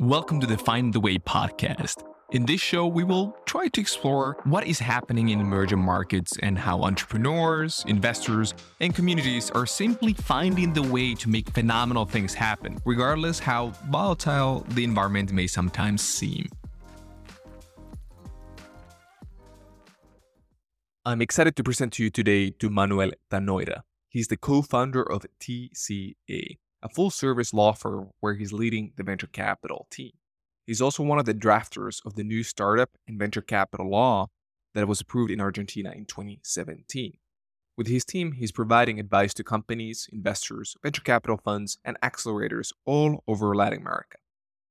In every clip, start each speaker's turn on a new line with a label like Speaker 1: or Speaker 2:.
Speaker 1: Welcome to the Find the Way podcast. In this show, we will try to explore what is happening in emerging markets and how entrepreneurs, investors, and communities are simply finding the way to make phenomenal things happen, regardless how volatile the environment may sometimes seem. I'm excited to present to you today to Manuel Tanoira. He's the co-founder of TCA, a full service law firm where he's leading the venture capital team. He's also one of the drafters of the new startup and venture capital law that was approved in Argentina in 2017. With his team, he's providing advice to companies, investors, venture capital funds, and accelerators all over Latin America.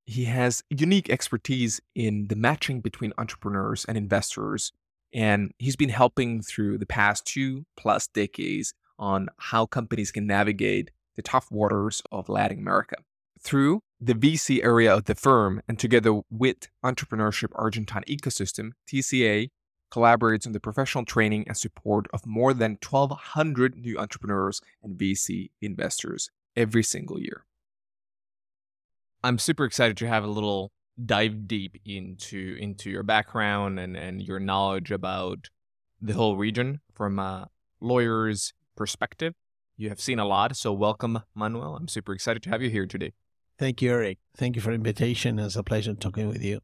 Speaker 1: He has unique expertise in the matching between entrepreneurs and investors, and he's been helping through the past two plus decades on how companies can navigate the tough waters of Latin America. Through the VC area of the firm and together with Entrepreneurship Argentine Ecosystem, TCA collaborates on the professional training and support of more than 1,200 new entrepreneurs and VC investors every single year. I'm super excited to have a little dive deep into into your background and, and your knowledge about the whole region from a lawyer's perspective you have seen a lot. So welcome, Manuel. I'm super excited to have you here today.
Speaker 2: Thank you, Erik. Thank you for the invitation. It's a pleasure talking with you.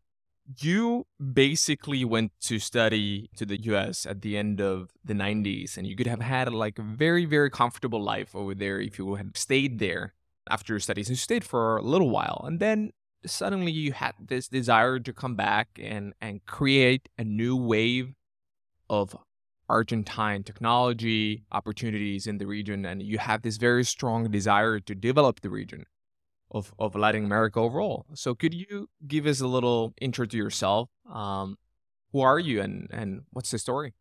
Speaker 1: You basically went to study to the US at the end of the 90s, and you could have had like a very, very comfortable life over there if you had stayed there after your studies. And you stayed for a little while. And then suddenly you had this desire to come back and, and create a new wave of Argentine technology opportunities in the region, and you have this very strong desire to develop the region of, of Latin America overall. So, could you give us a little intro to yourself? Um, who are you, and and what's the story?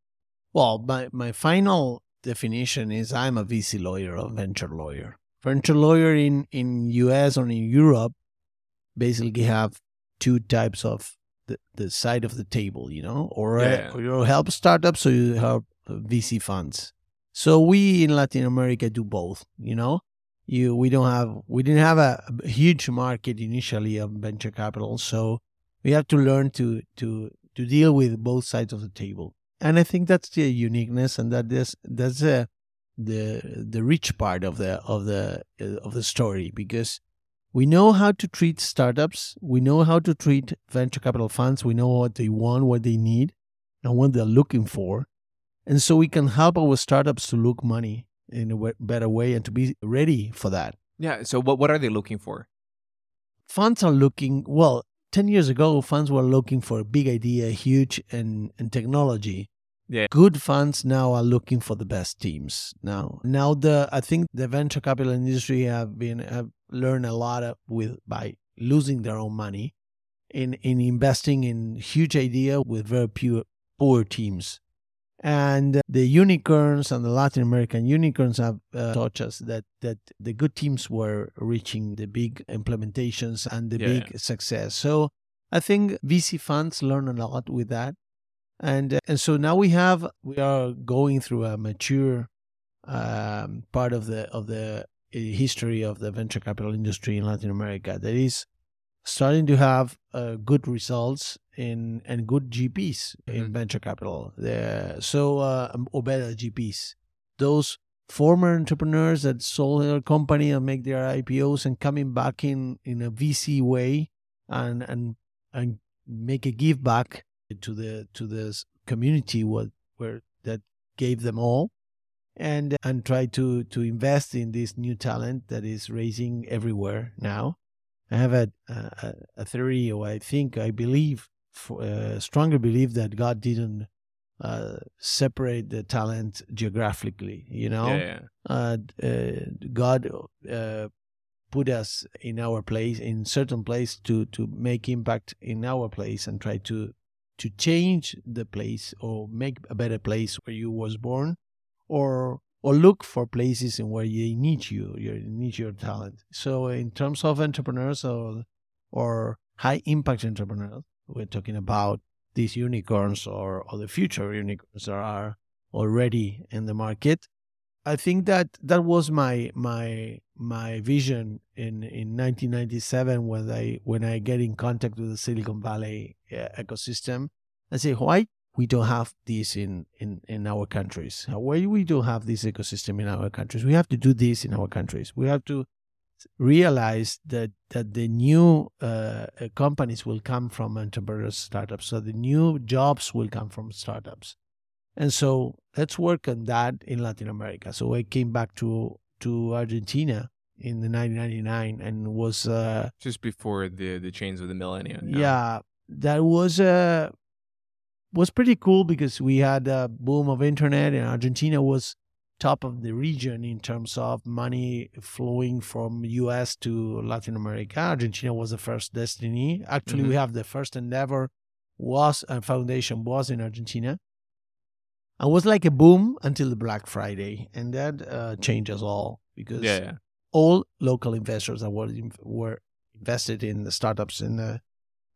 Speaker 2: Well, my my final definition is I'm a VC lawyer, a venture lawyer. Venture lawyer in in US or in Europe basically have two types of the, the side of the table, you know, or, yeah. uh, or you help startups or you help uh, VC funds. So we in Latin America do both, you know. You we don't have we didn't have a, a huge market initially of venture capital, so we have to learn to to to deal with both sides of the table. And I think that's the uniqueness, and that this that's uh, the the rich part of the of the uh, of the story because we know how to treat startups. We know how to treat venture capital funds. We know what they want, what they need, and what they're looking for. And so we can help our startups to look money in a better way and to be ready for that.
Speaker 1: Yeah. So what, what are they looking for?
Speaker 2: Funds are looking, well, 10 years ago, funds were looking for a big idea, huge, and, and technology. Yeah. Good funds now are looking for the best teams. Now, now the I think the venture capital industry have been have learned a lot with by losing their own money in in investing in huge idea with very pure poor teams. And the unicorns and the Latin American unicorns have uh, taught us that that the good teams were reaching the big implementations and the yeah. big success. So I think VC funds learn a lot with that and uh, and so now we have we are going through a mature um, part of the of the history of the venture capital industry in Latin America that is starting to have uh, good results in and good GPs mm-hmm. in venture capital. The, so uh, um, or better GPs, those former entrepreneurs that sold their company and make their IPOs and coming back in in a VC way and and and make a give back to the to this community what where that gave them all and and try to to invest in this new talent that is raising everywhere now. I have a a, a theory or i think i believe uh, strongly believe that god didn't uh, separate the talent geographically you know?
Speaker 1: Yeah, yeah.
Speaker 2: Uh, uh god uh, put us in our place in certain place to to make impact in our place and try to to change the place or make a better place where you was born or or look for places in where they need you you need your talent so in terms of entrepreneurs or or high impact entrepreneurs we're talking about these unicorns or, or the future unicorns that are already in the market I think that that was my my my vision in in 1997 when I when I get in contact with the Silicon Valley uh, ecosystem. I say, why we don't have this in in in our countries? Why we don't have this ecosystem in our countries? We have to do this in our countries. We have to realize that that the new uh, uh companies will come from entrepreneurs startups. So the new jobs will come from startups. And so let's work on that in Latin America. So I came back to to Argentina in the 1999 and was uh,
Speaker 1: just before the the change of the millennium.
Speaker 2: Yeah, yeah that was uh was pretty cool because we had a boom of internet and Argentina was top of the region in terms of money flowing from US to Latin America. Argentina was the first destiny. Actually, mm-hmm. we have the first endeavor was a foundation was in Argentina. It was like a boom until the Black Friday, and that uh, changed us all because
Speaker 1: yeah, yeah.
Speaker 2: all local investors that were were invested in the startups in the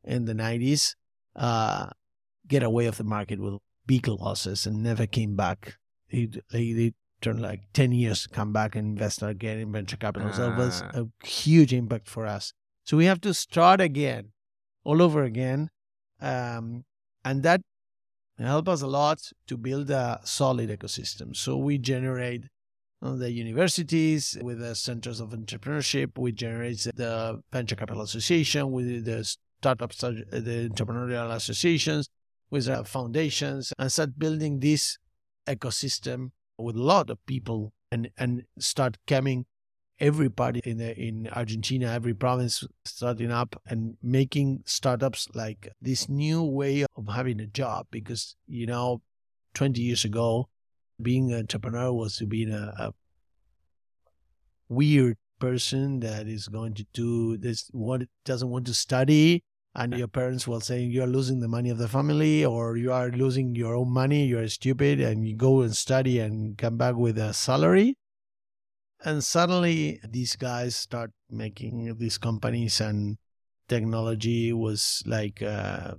Speaker 2: in the nineties uh, get away of the market with big losses and never came back. They they, they turned like ten years to come back and invest again in venture capital. So it was ah. a huge impact for us. So we have to start again, all over again, um, and that help us a lot to build a solid ecosystem. So we generate uh, the universities with the centers of entrepreneurship. We generate the venture capital association with the startups, uh, the entrepreneurial associations, with the foundations, and start building this ecosystem with a lot of people and and start coming everybody in the, in Argentina, every province starting up and making startups like this new way of having a job. Because you know, twenty years ago, being an entrepreneur was to be a, a weird person that is going to do this what doesn't want to study and your parents will say you're losing the money of the family or you are losing your own money you're stupid and you go and study and come back with a salary and suddenly these guys start making these companies and technology was like uh,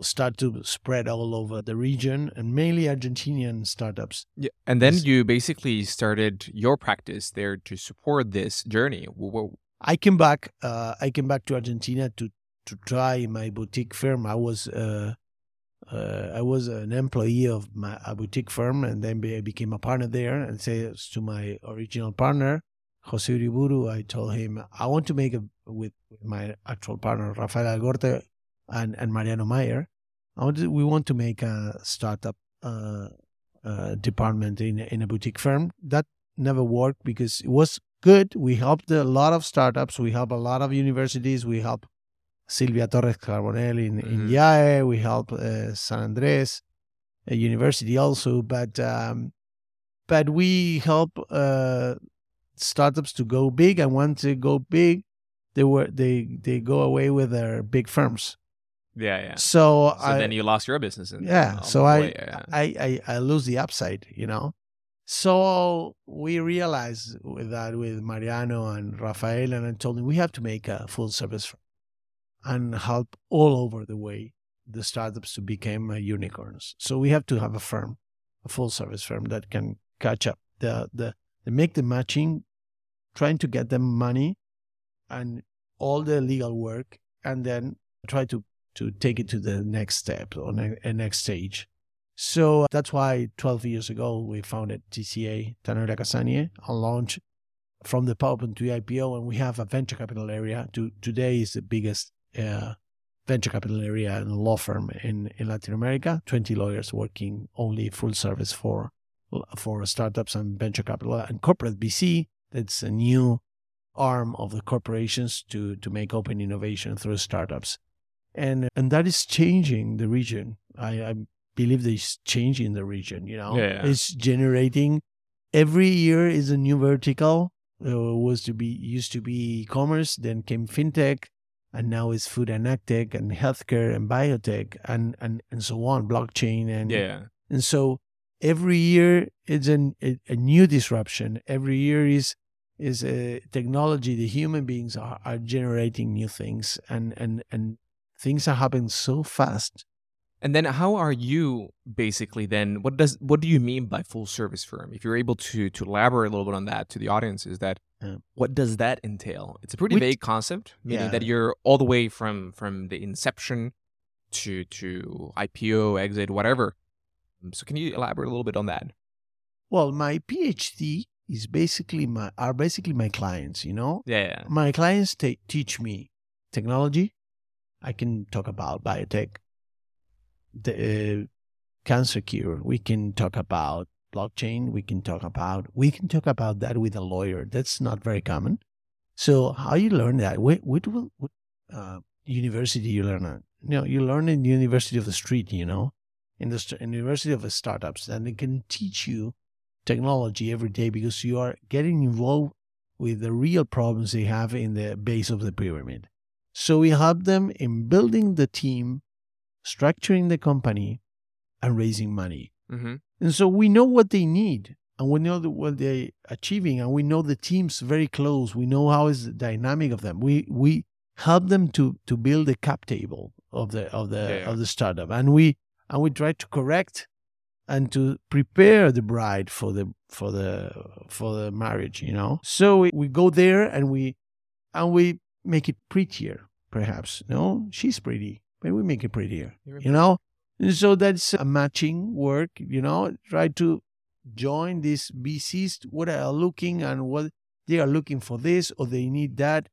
Speaker 2: start to spread all over the region and mainly Argentinian startups.
Speaker 1: Yeah, and then you basically started your practice there to support this journey.
Speaker 2: I came back. Uh, I came back to Argentina to to try my boutique firm. I was uh, uh, I was an employee of my a boutique firm, and then I became a partner there. And says to my original partner, Jose Uriburu, I told him I want to make a with, with my actual partner Rafael Algorta and and Mariano Mayer. I want to, we want to make a startup uh, uh, department in in a boutique firm. That never worked because it was good. We helped a lot of startups. We helped a lot of universities. We helped Silvia Torres Carbonell in, mm-hmm. in IAE. We help uh, San Andres a University also, but um, but we help uh, startups to go big, and once they go big, they were they they go away with their big firms.
Speaker 1: Yeah, yeah.
Speaker 2: So,
Speaker 1: so I, then you lost your business. In,
Speaker 2: yeah. So I, yeah. I, I I lose the upside, you know. So we realized with that with Mariano and Rafael, and I told him we have to make a full service firm and help all over the way the startups to become uh, unicorns. So we have to have a firm, a full service firm that can catch up the the make the matching, trying to get them money and all the legal work, and then try to to take it to the next step or ne- next stage. So that's why 12 years ago we founded TCA Tanoira Cassagne and launched from the PowerPoint to IPO, and we have a venture capital area. To today is the biggest uh, venture capital area and law firm in, in Latin America. 20 lawyers working only full service for for startups and venture capital and corporate VC. That's a new arm of the corporations to to make open innovation through startups, and and that is changing the region. I, I believe that it's changing the region. You know,
Speaker 1: yeah.
Speaker 2: it's generating every year is a new vertical. It was to be used to be e-commerce, then came fintech, and now it's food and agtech and healthcare and biotech and and and so on, blockchain and
Speaker 1: yeah.
Speaker 2: And so every year it's an, a, a new disruption. Every year is is a technology. The human beings are, are generating new things, and and and things are happening so fast
Speaker 1: And then how are you basically then what does what do you mean by full service firm? If you're able to to elaborate a little bit on that to the audience is that yeah. what does that entail? It's a pretty vague concept, meaning yeah. that you're all the way from from the inception to to IPO, exit, whatever. Um, so can you elaborate a little bit on that?
Speaker 2: Well, my PhD is basically my are basically my clients, you know?
Speaker 1: Yeah. yeah.
Speaker 2: My clients t- teach me technology. I can talk about biotech the uh, cancer cure. We can talk about blockchain. We can talk about we can talk about that with a lawyer. That's not very common. So how you learn that? What what, what uh, university you learn at? You know, you learn in the University of the Street. You know, in the University of the Startups, and they can teach you technology every day because you are getting involved with the real problems they have in the base of the pyramid. So we help them in building the team structuring the company, and raising money. Mm-hmm. And so we know what they need and we know what they're achieving and we know the teams very close. We know how is the dynamic of them. We we help them to to build the cap table of the of the yeah, yeah. of the startup and we and we try to correct and to prepare the bride for the for the for the marriage you know so we, we go there and we and we make it prettier perhaps no she's pretty maybe we make it prettier, you know? And so that's a matching work, you know, try to join these VCs, what are looking and what they are looking for this or they need that.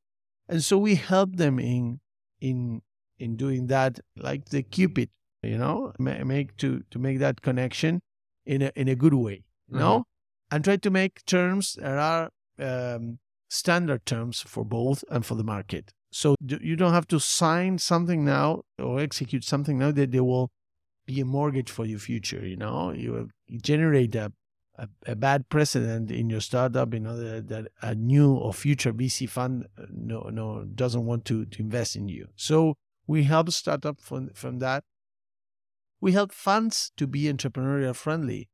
Speaker 2: And so we help them in in in doing that like the Cupid, you know, make to to make that connection in a in a good way, you know? Mm-hmm. And try to make terms that are um, standard terms for both and for the market. So you don't have to sign something now or execute something now that there will be a mortgage for your future. You know, you, will generate a, a, a, bad precedent in your startup. You know that, that a new or future VC fund uh, no no doesn't want to to invest in you. So we help startup from from that. We help funds to be entrepreneurial friendly,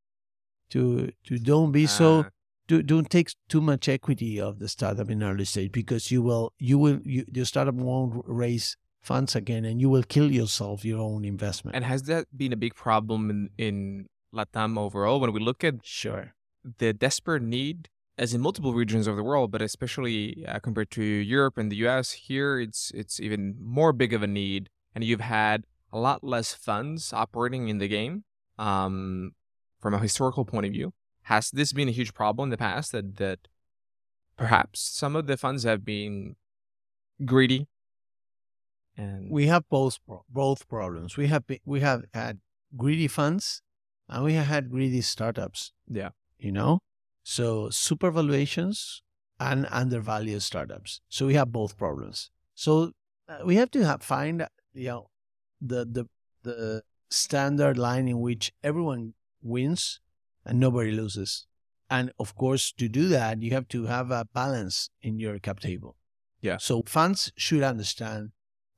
Speaker 2: to to don't be so ah do, don't take too much equity of the startup in early stage because you will you will you, your startup won't raise funds again and you will kill yourself your own investment.
Speaker 1: And has that been a big problem in, in latam overall? When we look at
Speaker 2: sure.
Speaker 1: the desperate need as in multiple regions of the world but especially uh, compared to europe and the us here it's it's even more big of a need and you've had a lot less funds operating in the game um, from a historical point of view has this been a huge problem in the past that that perhaps some of the funds have been greedy?
Speaker 2: And we have both both problems. We have been, we have had greedy funds, and we have had greedy startups.
Speaker 1: Yeah,
Speaker 2: you know, so super valuations and undervalued startups. So we have both problems. So uh, we have to have, find you know the the the standard line in which everyone wins and nobody loses. And of course, to do that, you have to have a balance in your cap table.
Speaker 1: Yeah.
Speaker 2: So funds should understand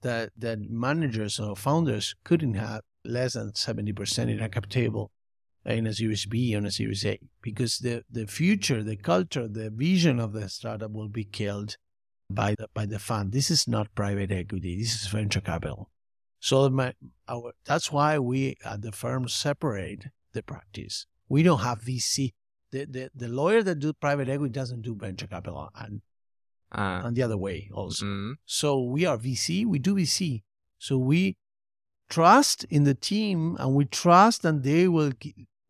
Speaker 2: that that managers or founders couldn't have less than 70% in a cap table in a Series B or a Series A because the, the future, the culture, the vision of the startup will be killed by the, by the fund. This is not private equity. This is venture capital. So my, our, that's why we at the firm separate the practice. We don't have VC. The, the, the lawyer that do private equity doesn't do venture capital and uh, and the other way also. Mm-hmm. So we are VC. We do VC. So we trust in the team and we trust and they will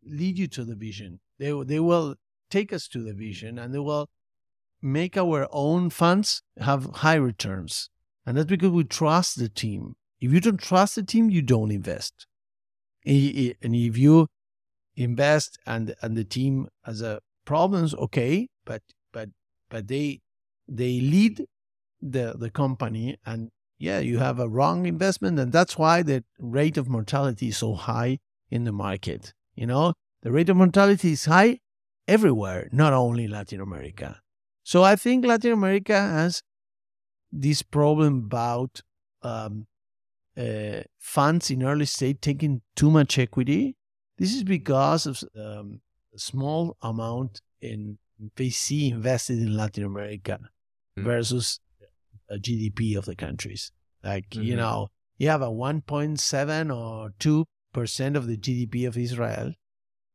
Speaker 2: lead you to the vision. They they will take us to the vision and they will make our own funds have high returns. And that's because we trust the team. If you don't trust the team, you don't invest. And if you invest and and the team as a problems okay but but but they they lead the the company and yeah you have a wrong investment and that's why the rate of mortality is so high in the market you know? The rate of mortality is high everywhere not only latin america. So i think latin america has this problem about um, uh, funds in early stage taking too much equity this is because of um, a small amount in VC invested in Latin America mm-hmm. versus a GDP of the countries. Like, mm-hmm. you know, you have a 1.7 or 2 percent of the GDP of Israel,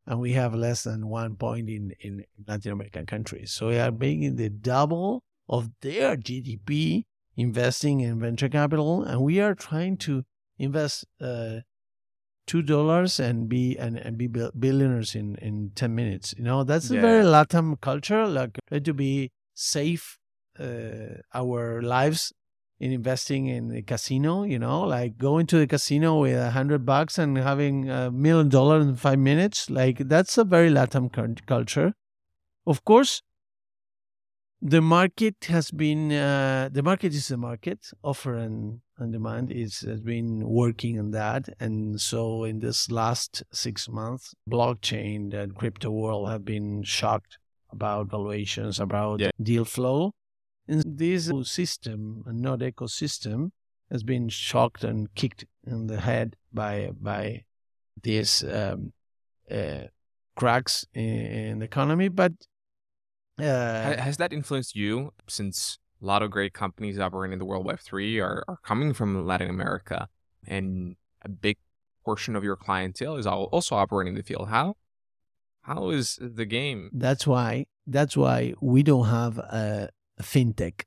Speaker 2: and we have less than one point in, in Latin American countries. So we are making the double of their GDP investing in venture capital, and we are trying to invest uh, two dollars and be and, and be billionaires in in ten minutes. You know that's yeah. a very Latin culture. Like try to be safe uh, our lives in investing in the casino, you know, like going to the casino with a hundred bucks and having a million dollars in five minutes, like that's a very Latin culture. Of course, the market has been uh, the market is the market, offer and, and demand is has been working on that, and so in this last six months, blockchain and crypto world have been shocked about valuations, about yeah. deal flow and this system, and not ecosystem, has been shocked and kicked in the head by by these um, uh, cracks in, in, the economy. But
Speaker 1: uh, has that influenced you since a lot of great companies operating in the World Web three are, are coming from Latin America, and a big portion of your clientele is also operating in the field? How how is the game?
Speaker 2: That's why that's why we don't have a fintech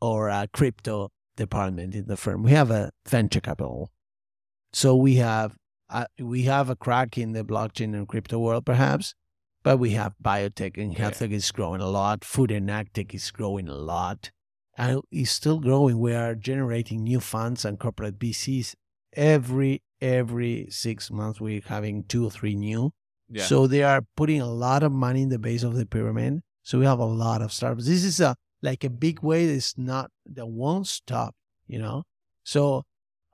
Speaker 2: or a crypto department in the firm. We have a venture capital. So we have uh, we have a crack in the blockchain and crypto world, perhaps, but we have biotech and health tech is growing a lot. Food and ag tech is growing a lot, and it's still growing. We are generating new funds and corporate VCs every every six months. We're having two or three new. Yeah. So they are putting a lot of money in the base of the pyramid. So we have a lot of startups. This is a like a big wave that's not that won't stop, you know. So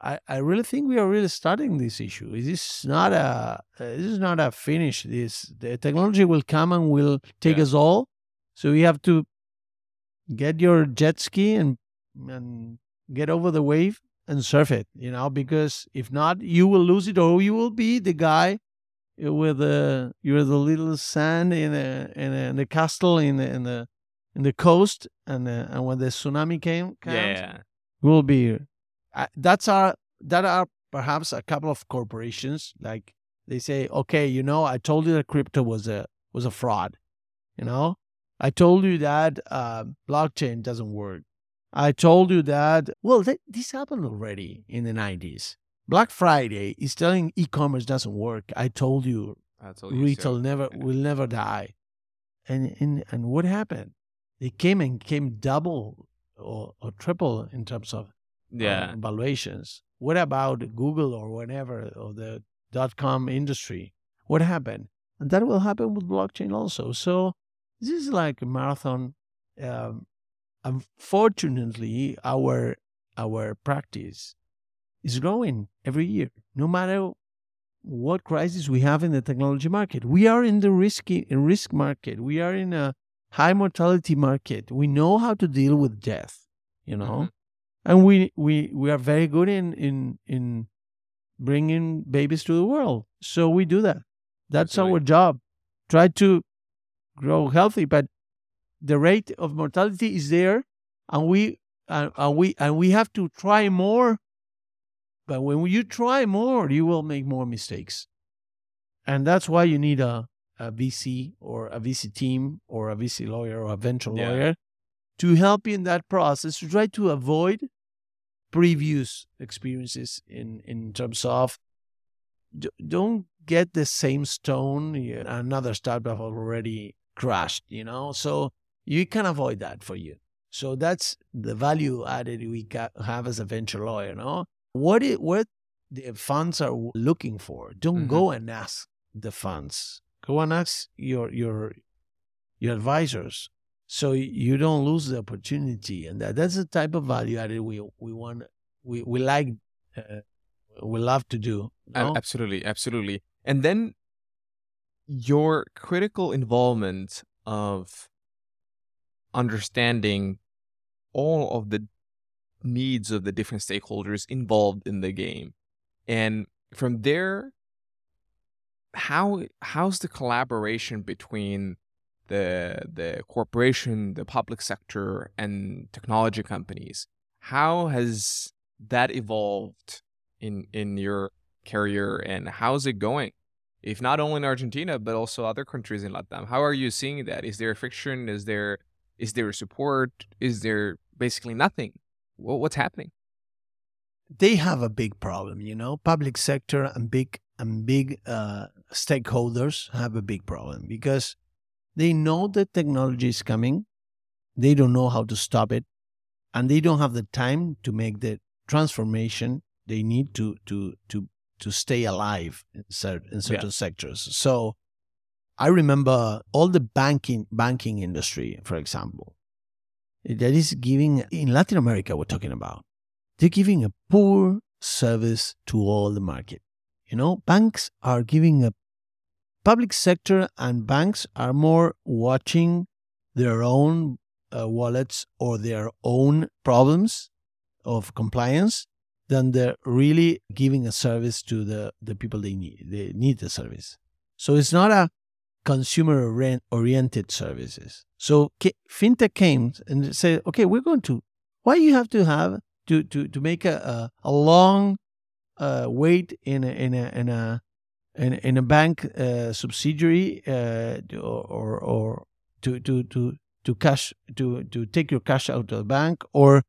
Speaker 2: I, I really think we are really starting this issue. This is not a uh, this is not a finish. This the technology will come and will take yeah. us all. So you have to get your jet ski and and get over the wave and surf it, you know, because if not, you will lose it or you will be the guy with the you're the little sand in a in, a, in the castle in the in the in the coast, and uh, and when the tsunami came, comes, yeah, will be. Uh, that's our that are perhaps a couple of corporations like they say, okay, you know, I told you that crypto was a was a fraud. You know, I told you that uh, blockchain doesn't work. I told you that. Well, th- this happened already in the nineties. Black Friday is telling e-commerce doesn't work. I told you, I told you retail so. never will never die. And, and and what happened? they came and came double or, or triple in terms of yeah. Um, valuations. What about Google or whatever, or the dot com industry? What happened? And that will happen with blockchain also. So this is like a marathon. Um, unfortunately, our our practice is growing every year, no matter what crisis we have in the technology market. We are in the risky risk market. We are in a high mortality market. We know how to deal with death, you know, mm-hmm. And we we we are very good in in in bringing babies to the world. So we do that. That's our job. Try to grow healthy, but the rate of mortality is there, and we and, and we and we have to try more. But when you try more, you will make more mistakes, and that's why you need a a VC or a VC team or a VC lawyer or a venture yeah. lawyer to help you in that process to try to avoid previous experiences in, in terms of don't get the same stone another startup already crashed, you know? So you can avoid that for you. So that's the value added we have as a venture lawyer, no? What it, what the funds are looking for. Don't mm-hmm. go and ask the funds Go and ask your your your advisors so you don't lose the opportunity. And that, that's the type of value added we we want we we like uh, we love to do.
Speaker 1: No? Absolutely, absolutely. And then your critical involvement of understanding all of the needs of the different stakeholders involved in the game. And from there, how how's the collaboration between the the corporation, the public sector, and technology companies? How has that evolved in in your career, and how's it going? If not only in Argentina, but also other countries in Latam. How are you seeing that? Is there friction? Is there is there support? Is there basically nothing? What's happening?
Speaker 2: They have a big problem, you know. Public sector and big and big uh, stakeholders have a big problem because they know that technology is coming, they don't know how to stop it, and they don't have the time to make the transformation they need to to to to stay alive in certain, in certain yeah. sectors. So I remember all the banking banking industry, for example, that is giving in Latin America. We're talking about they're giving a poor service to all the market. You know, banks are giving a public sector and banks are more watching their own uh, wallets or their own problems of compliance than they're really giving a service to the, the people they need. They need the service. So it's not a consumer oriented services. So fintech came and said, okay, we're going to, why you have to have to, to, to make a, a, a long uh, wait in a, in a, in a, in, in a bank uh, subsidiary uh, or, or to, to, to, to cash to to take your cash out of the bank or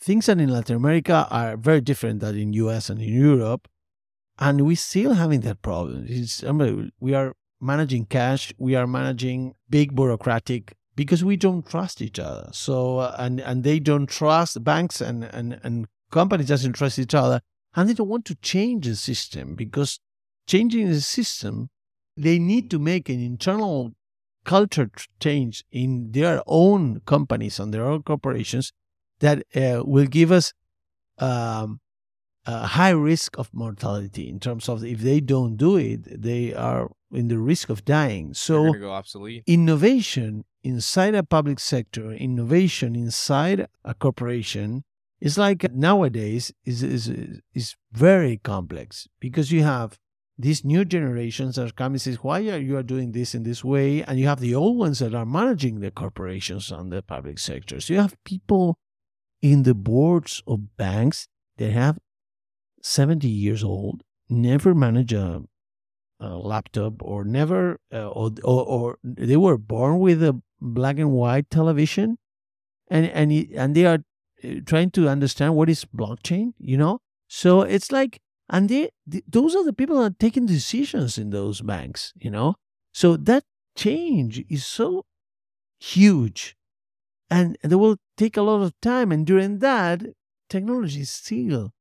Speaker 2: things that in Latin America are very different than in US and in Europe and we still having that problem. It's, we are managing cash we are managing big bureaucratic because we don't trust each other. So uh, and and they don't trust banks and and and companies doesn't trust each other and they don't want to change the system because changing the system they need to make an internal culture change in their own companies and their own corporations that uh, will give us um, a high risk of mortality in terms of if they don't do it, they are in the risk of dying. So
Speaker 1: go
Speaker 2: innovation inside a public sector, innovation inside a corporation is like nowadays is is is very complex because you have these new generations are coming says, why are you doing this in this way? And you have the old ones that are managing the corporations and the public sectors. You have people in the boards of banks that have 70 years old, never manage a, a laptop or never, uh, or, or, or, they were born with a black and white television and, and, and they are uh, trying to understand what is blockchain, you know? So it's like and they, they, those are the people that are taking decisions in those banks you know? So that change is so huge. And they will take a lot of time. And during that technology is still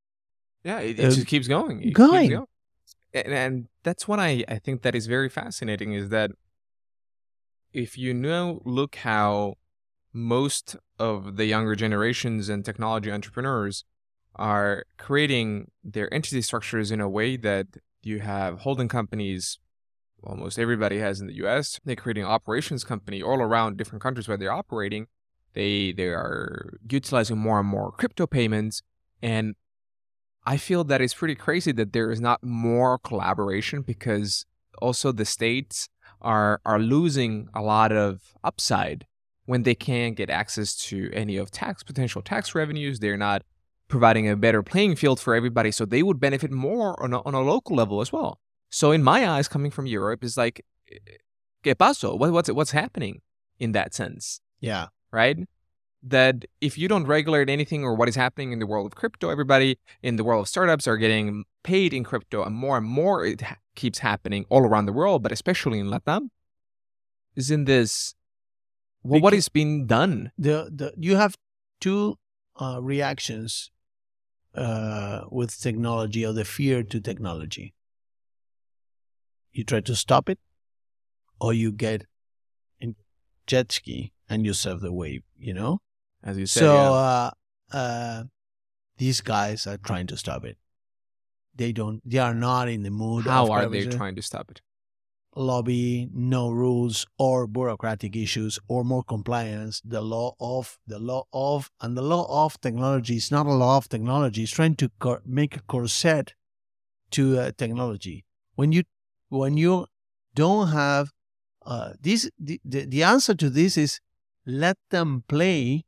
Speaker 1: yeah it, it uh, just keeps going.
Speaker 2: It going, keeps going.
Speaker 1: And, and that's what I, I think that is very fascinating is that if you know look how most of the younger generations and technology entrepreneurs are creating their entity structures in a way that you have holding companies almost everybody has in the US. They're creating operations company all around different countries where they're operating. They they are utilizing more and more crypto payments and I feel that it's pretty crazy that there is not more collaboration because also the states are are losing a lot of upside when they can't get access to any of tax potential tax revenues. They're not providing a better playing field for everybody so they would benefit more on a, on a local level as well. So in my eyes, coming from Europe is like, ¿qué pasó? What, what's, what's happening in that sense?
Speaker 2: Yeah.
Speaker 1: Right? That if you don't regulate anything or what is happening in the world of crypto, everybody in the world of startups are getting paid in crypto and more and more it ha- keeps happening all around the world, but especially in Latam. Isn't this well, what is being done?
Speaker 2: The, the, you have two uh, reactions uh, with technology or the fear to technology. You try to stop it, or you get in jet ski and you surf the wave. You know,
Speaker 1: as you said.
Speaker 2: So
Speaker 1: yeah.
Speaker 2: uh, uh, these guys are trying to stop it. They don't. They are not in the mood.
Speaker 1: How are they trying to stop it?
Speaker 2: Lobby, no rules or bureaucratic issues or more compliance. The law of the law of and the law of technology is not a law of technology. It's trying to cor- make a corset to uh, technology. When you when you don't have uh, this, the, the the answer to this is let them play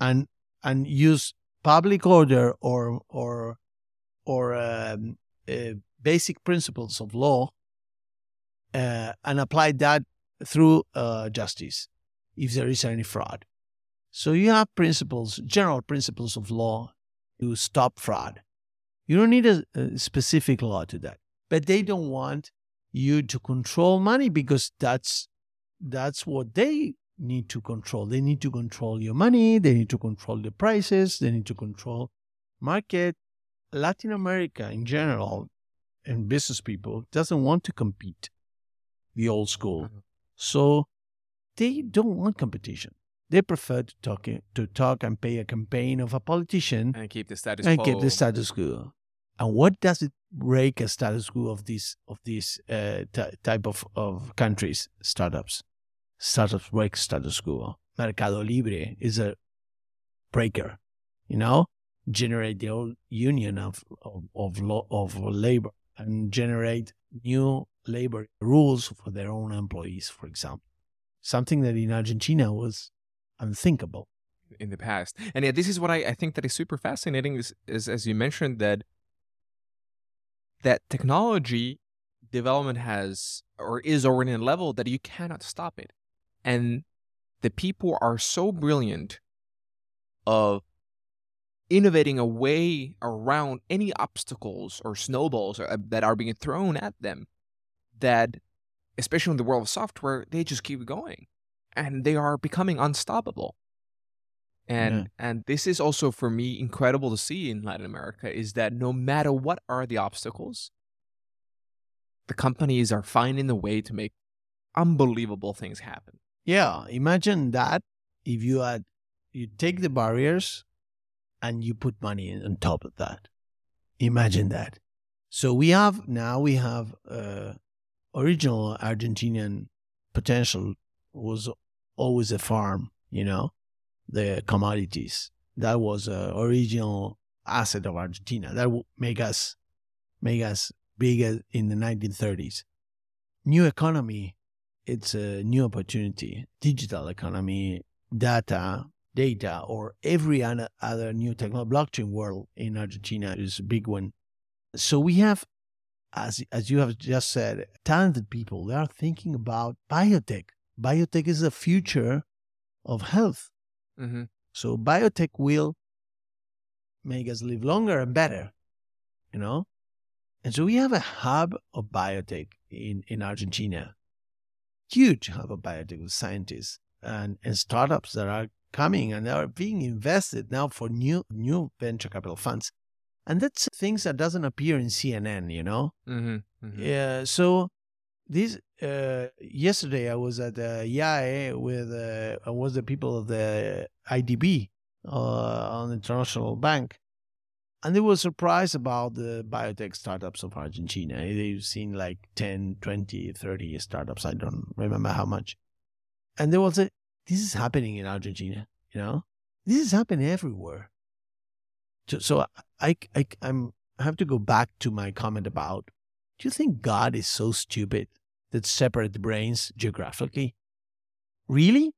Speaker 2: and and use public order or or or um, uh, basic principles of law uh, and apply that through uh, justice if there is any fraud. So you have principles, general principles of law to stop fraud. You don't need a, a specific law to that, but they don't want you to control money because that's that's what they need to control. They need to control your money. They need to control the prices. They need to control market. Latin America in general and business people doesn't want to compete the old school. Mm-hmm. So they don't want competition. They prefer to talk to talk and pay a campaign of a politician
Speaker 1: and keep the status
Speaker 2: and
Speaker 1: quo.
Speaker 2: keep the status quo. And what does it break a status quo of these of these uh, t- type of, of countries startups? Startups break status quo. Mercado Libre is a breaker. You know, generate the old union of of of, lo- of labor and generate new labor rules for their own employees, for example. Something that in Argentina was unthinkable
Speaker 1: in the past. And yeah, this is what I, I think that is super fascinating is, is as you mentioned that that technology development has or is already in a level that you cannot stop it. And the people are so brilliant of innovating a way around any obstacles or snowballs uh, that are being thrown at them that especially in the world of software they just keep going and they are becoming unstoppable and yeah. and this is also for me incredible to see in latin america is that no matter what are the obstacles the companies are finding the way to make unbelievable things happen
Speaker 2: yeah imagine that if you had you take the barriers and you put money on top of that. Imagine that. So we have now we have uh, original Argentinian potential was always a farm, you know, the commodities. That was a original asset of Argentina. That would make us make us bigger in the 1930s. New economy, it's a new opportunity. Digital economy, data, data or every other new technology, blockchain world in Argentina is a big one. So we have, as, as you have just said, talented people. They are thinking about biotech. Biotech is the future of health. Mm-hmm. So biotech will make us live longer and better, you know? And so we have a hub of biotech in, in Argentina, huge hub of biotech with scientists and, and startups that are coming and are being invested now for new new venture capital funds and that's things that doesn't appear in cnn you know mm-hmm, mm-hmm. yeah so this uh, yesterday i was at the IAE with uh, was the people of the idb uh, on the international bank and they were surprised about the biotech startups of argentina they've seen like 10 20 30 startups i don't remember how much and they was a this is happening in Argentina. You know, this is happening everywhere. So, so I, I, I'm, I have to go back to my comment about. Do you think God is so stupid that separate brains geographically? Really?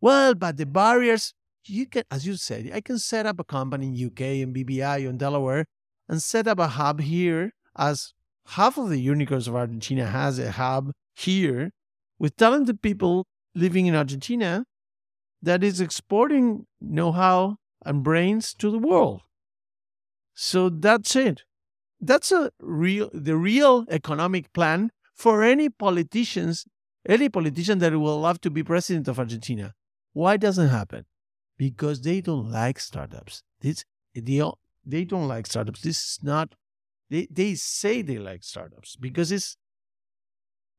Speaker 2: Well, but the barriers you can, as you said, I can set up a company in UK and BVI in Delaware and set up a hub here as half of the unicorns of Argentina has a hub here with talented people living in Argentina that is exporting know how and brains to the world. So that's it. That's a real the real economic plan for any politicians, any politician that will love to be president of Argentina. Why doesn't happen? Because they don't like startups. This they, they don't like startups. This is not they, they say they like startups because it's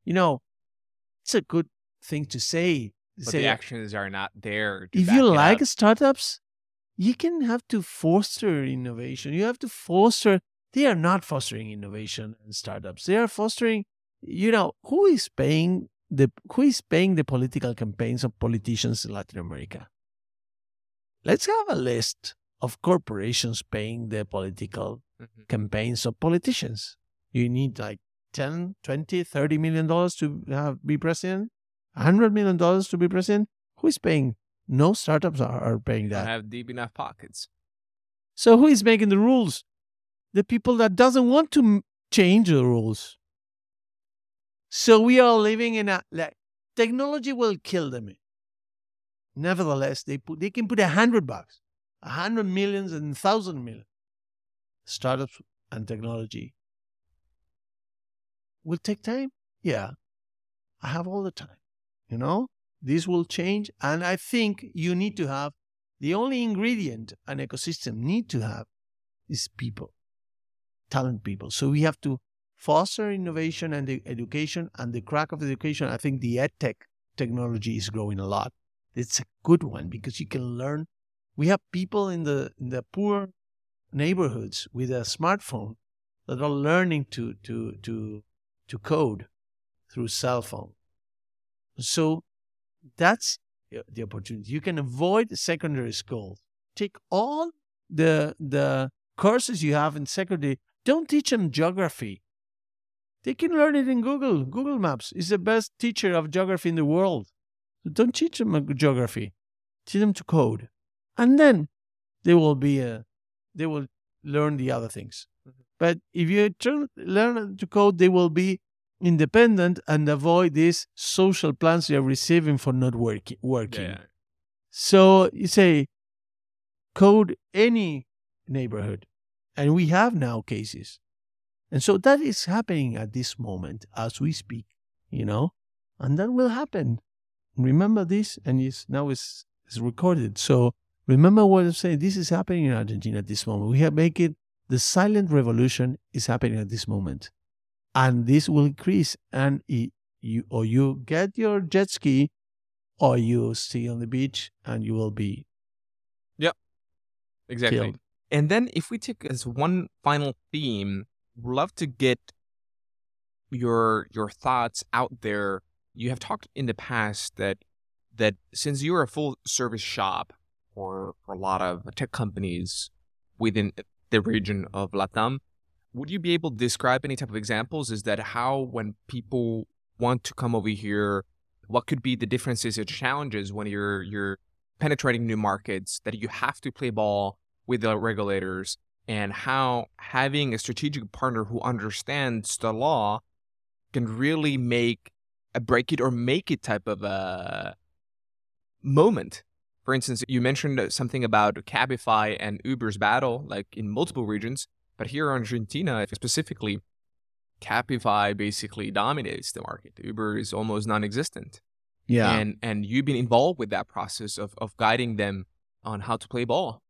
Speaker 2: you know it's a good thing to say
Speaker 1: but say, the actions are not there.
Speaker 2: if you like up. startups, you can have to foster innovation. You have to foster. They are not fostering innovation and startups. They are fostering. You know who is paying the who is paying the political campaigns of politicians in Latin America. Let's have a list of corporations paying the political mm-hmm. campaigns of politicians. You need like 10, 20, 30 million dollars to have, be president. $100 million to be president? Who is paying? No startups are, are paying that.
Speaker 1: I have deep enough pockets.
Speaker 2: So who is making the rules? The people that doesn't want to change the rules. So we are living in a like technology will kill them. Nevertheless, they put they can put a hundred bucks, a hundred millions and thousand million. Startups and technology will take time. Yeah. I have all the time. You know? This will change. And I think you need to have the only ingredient an ecosystem need to have is people, talent people. So we have to foster innovation and the education and the crack of education. I think the edtech technology is growing a lot. It's a good one because you can learn. We have people in the in the poor neighborhoods with a smartphone that are learning to to to to code through cell phone. So that's the opportunity. You can avoid secondary school. Take all the the courses you have in secondary. Don't teach them geography. They can learn it in Google. Google Maps is the best teacher of geography in the world. So don't teach them geography. Teach them to code, and then they will be a, they will learn the other things. Mm-hmm. But if you learn to code, they will be independent and avoid these social plans they're receiving for not working. working. Yeah. So you say, code any neighborhood. And we have now cases. And so that is happening at this moment as we speak, you know, and that will happen. Remember this, and it's now it's, it's recorded. So remember what I'm saying. This is happening in Argentina at this moment. We have make it the silent revolution is happening at this moment and this will increase and it, you or you get your jet ski or you stay on the beach and you will be
Speaker 1: yep. Exactly. killed. and then if we take as one final theme we'd love to get your your thoughts out there. You have talked in the past that that since you're a full service shop for, for a lot of tech companies within the region of latam would you be able to describe any type of examples? Is that how, when people want to come over here, what could be the differences or challenges when you're you're penetrating new markets that you have to play ball with the regulators, and how having a strategic partner who understands the law can really make a break it or make it type of a moment. For instance, you mentioned something about Cabify and Uber's battle, like in multiple regions. But here in Argentina, specifically, Cabify basically dominates the market. Uber is almost non-existent.
Speaker 2: Yeah.
Speaker 1: And and you've been involved with that process of, of guiding them on how to play ball.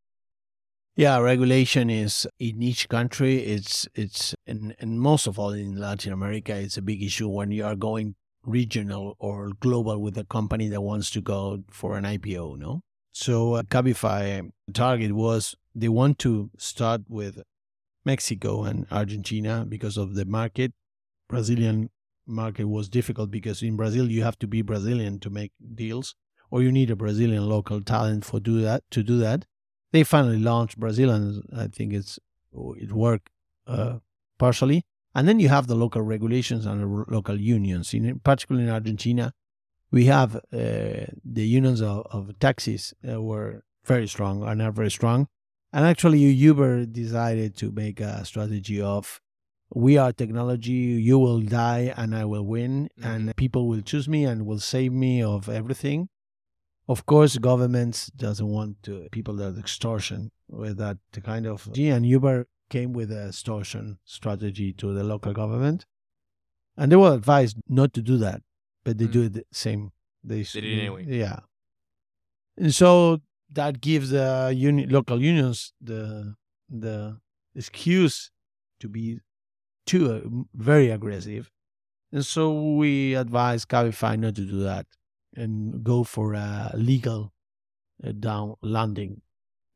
Speaker 2: Yeah, regulation is in each country. It's it's and, and most of all in Latin America, it's a big issue when you are going regional or global with a company that wants to go for an IPO. No, so uh, Cabify target was they want to start with Mexico and Argentina because of the market. Brazilian market was difficult because in Brazil you have to be Brazilian to make deals, or you need a Brazilian local talent for do that to do that. They finally launched Brazil, and I think it's it worked uh, partially. And then you have the local regulations and the local unions. In particularly in Argentina, we have uh, the unions of, of taxis uh, were very strong are very strong. And actually, Uber decided to make a strategy of we are technology, you will die and I will win, mm-hmm. and people will choose me and will save me of everything. Of course, governments doesn't want to, people that extortion with that kind of and Uber came with a extortion strategy to the local government. And they were advised not to do that, but they mm. do the same.
Speaker 1: They, they did anyway.
Speaker 2: Yeah. And so that gives the uni- local unions the the excuse to be too uh, very aggressive, and so we advise Cabify not to do that and go for a legal uh, down landing,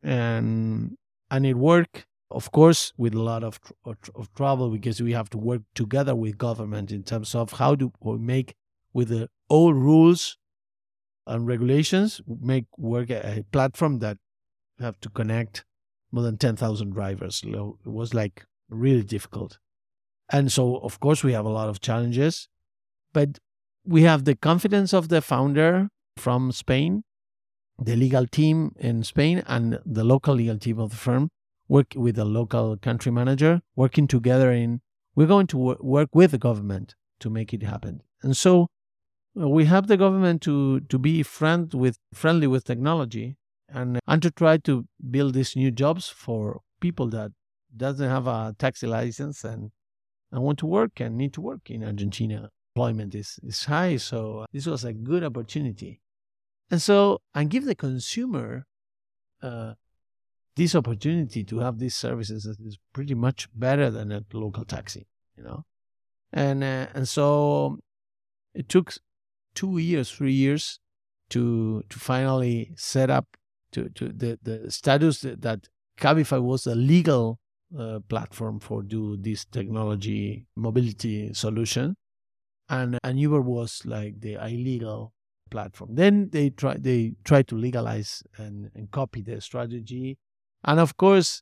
Speaker 2: and and it worked. Of course, with a lot of, tr- of trouble because we have to work together with government in terms of how to make with the old rules and regulations make work a platform that have to connect more than 10,000 drivers. It was like really difficult. And so, of course, we have a lot of challenges, but we have the confidence of the founder from Spain, the legal team in Spain, and the local legal team of the firm work with the local country manager, working together in we're going to wor- work with the government to make it happen. And so we help the government to to be friend with friendly with technology and and to try to build these new jobs for people that doesn't have a taxi license and and want to work and need to work in Argentina. Employment is, is high, so this was a good opportunity. And so, and give the consumer uh, this opportunity to have these services that is pretty much better than a local taxi, you know. And uh, and so it took two years, three years to to finally set up to, to the, the status that, that Cabify was a legal uh, platform for do this technology mobility solution, and and Uber was like the illegal platform. Then they try they try to legalize and, and copy the strategy, and of course.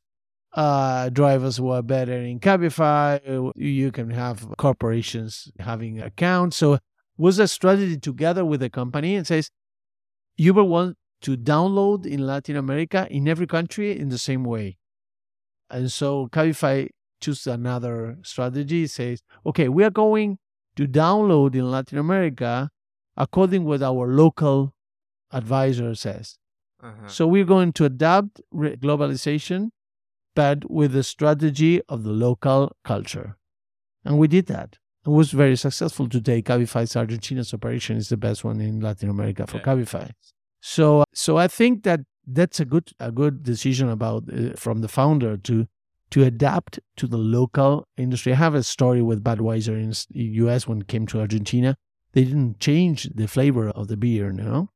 Speaker 2: Uh, drivers were better in Cabify. You can have corporations having accounts. So was a strategy together with the company and says Uber want to download in Latin America in every country in the same way. And so Cabify choose another strategy. Says, okay, we are going to download in Latin America according what our local advisor says. Uh-huh. So we're going to adapt re- globalization, but with the strategy of the local culture. And we did that. It was very successful today. Cabify's Argentina's operation is the best one in Latin America for yeah. Cabify. So, so I think that that's a good a good decision about uh, from the founder to to adapt to the local industry. I have a story with Budweiser in the U.S. when it came to Argentina. They didn't change the flavor of the beer, you know.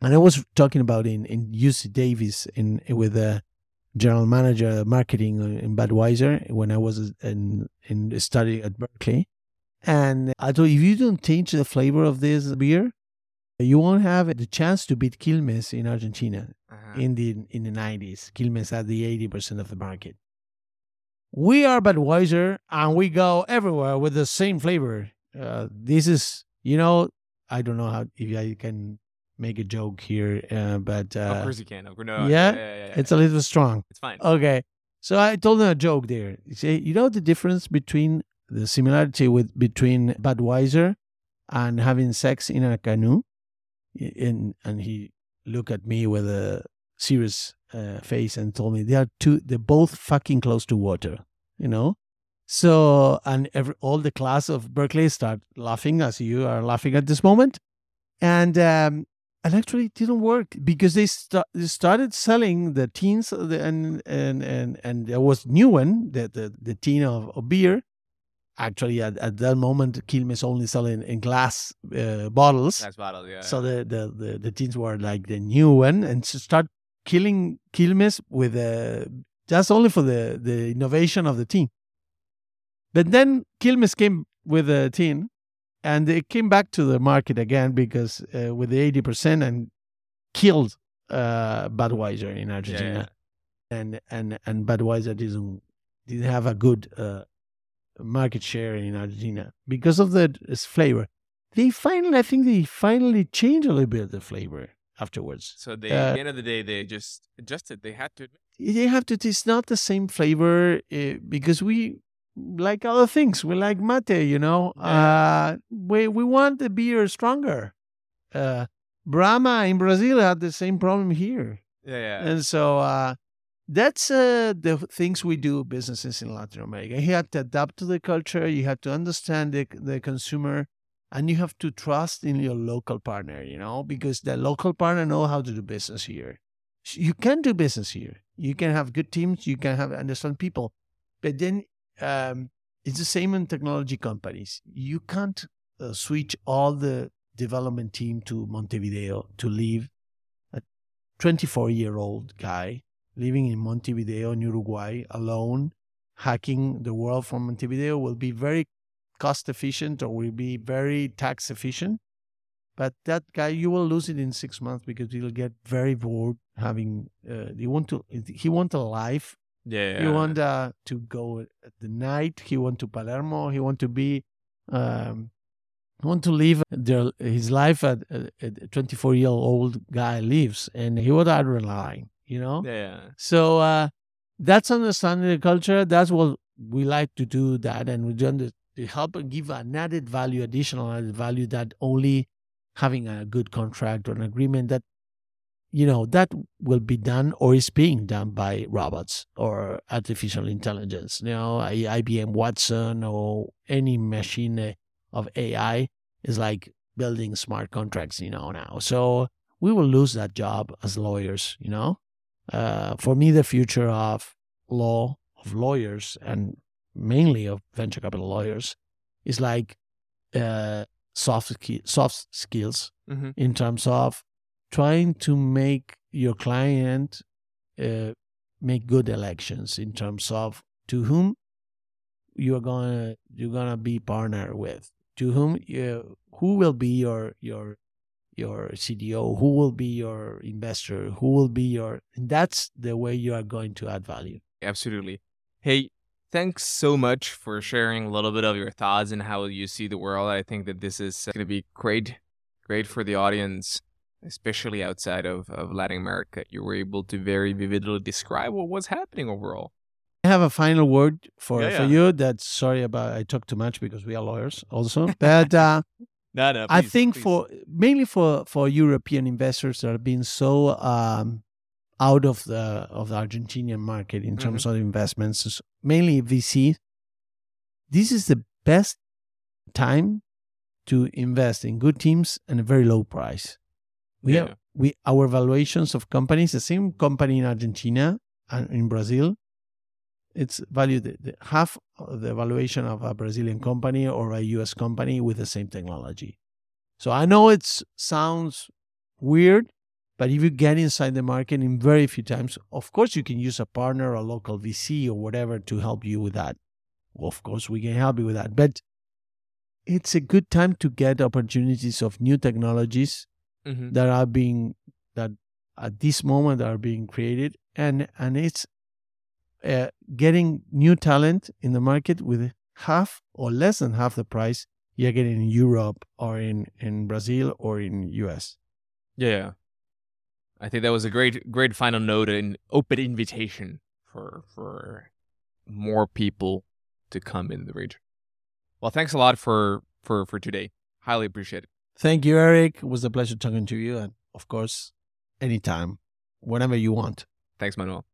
Speaker 2: And I was talking about in in UC Davis in with the general manager marketing in Budweiser when I was in in study at Berkeley. And I thought if you don't change the flavor of this beer, you won't have the chance to beat Quilmes in Argentina uh-huh. in the in the 90s. Quilmes had the 80% of the market. We are Budweiser and we go everywhere with the same flavor. Uh, this is, you know, I don't know how if I can make a joke here, uh, but uh,
Speaker 1: of course you can. No, yeah,
Speaker 2: yeah, yeah, yeah, it's a little strong.
Speaker 1: It's fine.
Speaker 2: Okay, so I told them a joke there. You say, you know the difference between the similarity with between Budweiser and having sex in a canoe? in, and he looked at me with a serious uh, face and told me they are two they're both fucking close to water you know? So and every, all the class of berkeley start laughing as you are laughing at this moment. And um and actually it didn't work because they, start, they started selling the teens and and and and there was new one the the, the tin of, of beer actually at, at that moment Quilmes only selling in glass uh, bottles.
Speaker 1: Glass bottles, yeah.
Speaker 2: So the, the the the teens were like the new one and to start killing Quilmes with uh, just only for the the innovation of the team. But then Quilmes came with a tin, and it came back to the market again because uh, with the eighty percent and killed uh, Budweiser in Argentina. Yeah, yeah. And and and Budweiser didn't didn't have a good uh, market share in Argentina because of the flavor. They finally, I think they finally changed a little bit the flavor afterwards.
Speaker 1: So they, uh, at the end of the day, they just adjusted. They had to.
Speaker 2: They have to. It's not the same flavor uh, because we like other things. We like mate, you know. Yeah. Uh, we we want the beer stronger. Uh, Brahma in Brazil had the same problem here.
Speaker 1: Yeah, yeah.
Speaker 2: And so uh, that's uh, the things we do businesses in Latin America. You have to adapt to the culture, you have to understand the, the consumer, and you have to trust in your local partner, you know, because the local partner know how to do business here. You can do business here. You can have good teams, you can have understand people. But then um, it's the same in technology companies. You can't uh, switch all the development team to Montevideo to leave a 24 year old guy living in Montevideo in Uruguay alone, hacking the world from Montevideo will be very cost efficient or will be very tax efficient. But that guy, you will lose it in six months because he'll get very bored having. Uh, he want to. He want a life.
Speaker 1: Yeah.
Speaker 2: He want uh, to go at the night. He want to Palermo. He want to be. Um, want to live their, his life at, a 24 year old guy lives, and he would adrenaline you know?
Speaker 1: Yeah.
Speaker 2: So uh, that's understanding the culture. That's what we like to do that, and we do to help give an added value, additional added value that only having a good contract or an agreement that you know that will be done or is being done by robots or artificial intelligence you know ibm watson or any machine uh, of ai is like building smart contracts you know now so we will lose that job as lawyers you know uh, for me the future of law of lawyers and mainly of venture capital lawyers is like uh, soft soft skills mm-hmm. in terms of trying to make your client uh, make good elections in terms of to whom you're gonna you're gonna be partner with to whom you, who will be your your your CDO, who will be your investor, who will be your and that's the way you are going to add value.
Speaker 1: Absolutely. Hey, thanks so much for sharing a little bit of your thoughts and how you see the world. I think that this is going to be great, great for the audience, especially outside of, of Latin America. You were able to very vividly describe what was happening overall.
Speaker 2: I have a final word for, yeah, yeah. for you. That sorry about I talk too much because we are lawyers also. But uh,
Speaker 1: no, no, please,
Speaker 2: I think
Speaker 1: please.
Speaker 2: for mainly for for European investors that have been so um, out of the of the Argentinian market in terms mm-hmm. of investments, mainly VC. This is the best time to invest in good teams and a very low price. We yeah. have we our valuations of companies, the same company in Argentina and in Brazil, it's valued half the valuation of a Brazilian company or a US company with the same technology. So I know it sounds weird, but if you get inside the market in very few times, of course, you can use a partner, a local VC, or whatever to help you with that. Well, of course, we can help you with that. But it's a good time to get opportunities of new technologies mm-hmm. that are being that at this moment are being created, and and it's uh, getting new talent in the market with half or less than half the price you're getting in Europe or in in Brazil or in US.
Speaker 1: Yeah. I think that was a great, great final note and open invitation for for more people to come in the region. Well, thanks a lot for for for today. Highly appreciate it.
Speaker 2: Thank you, Erik. It was a pleasure talking to you, and of course, anytime, whenever you want.
Speaker 1: Thanks, Manuel.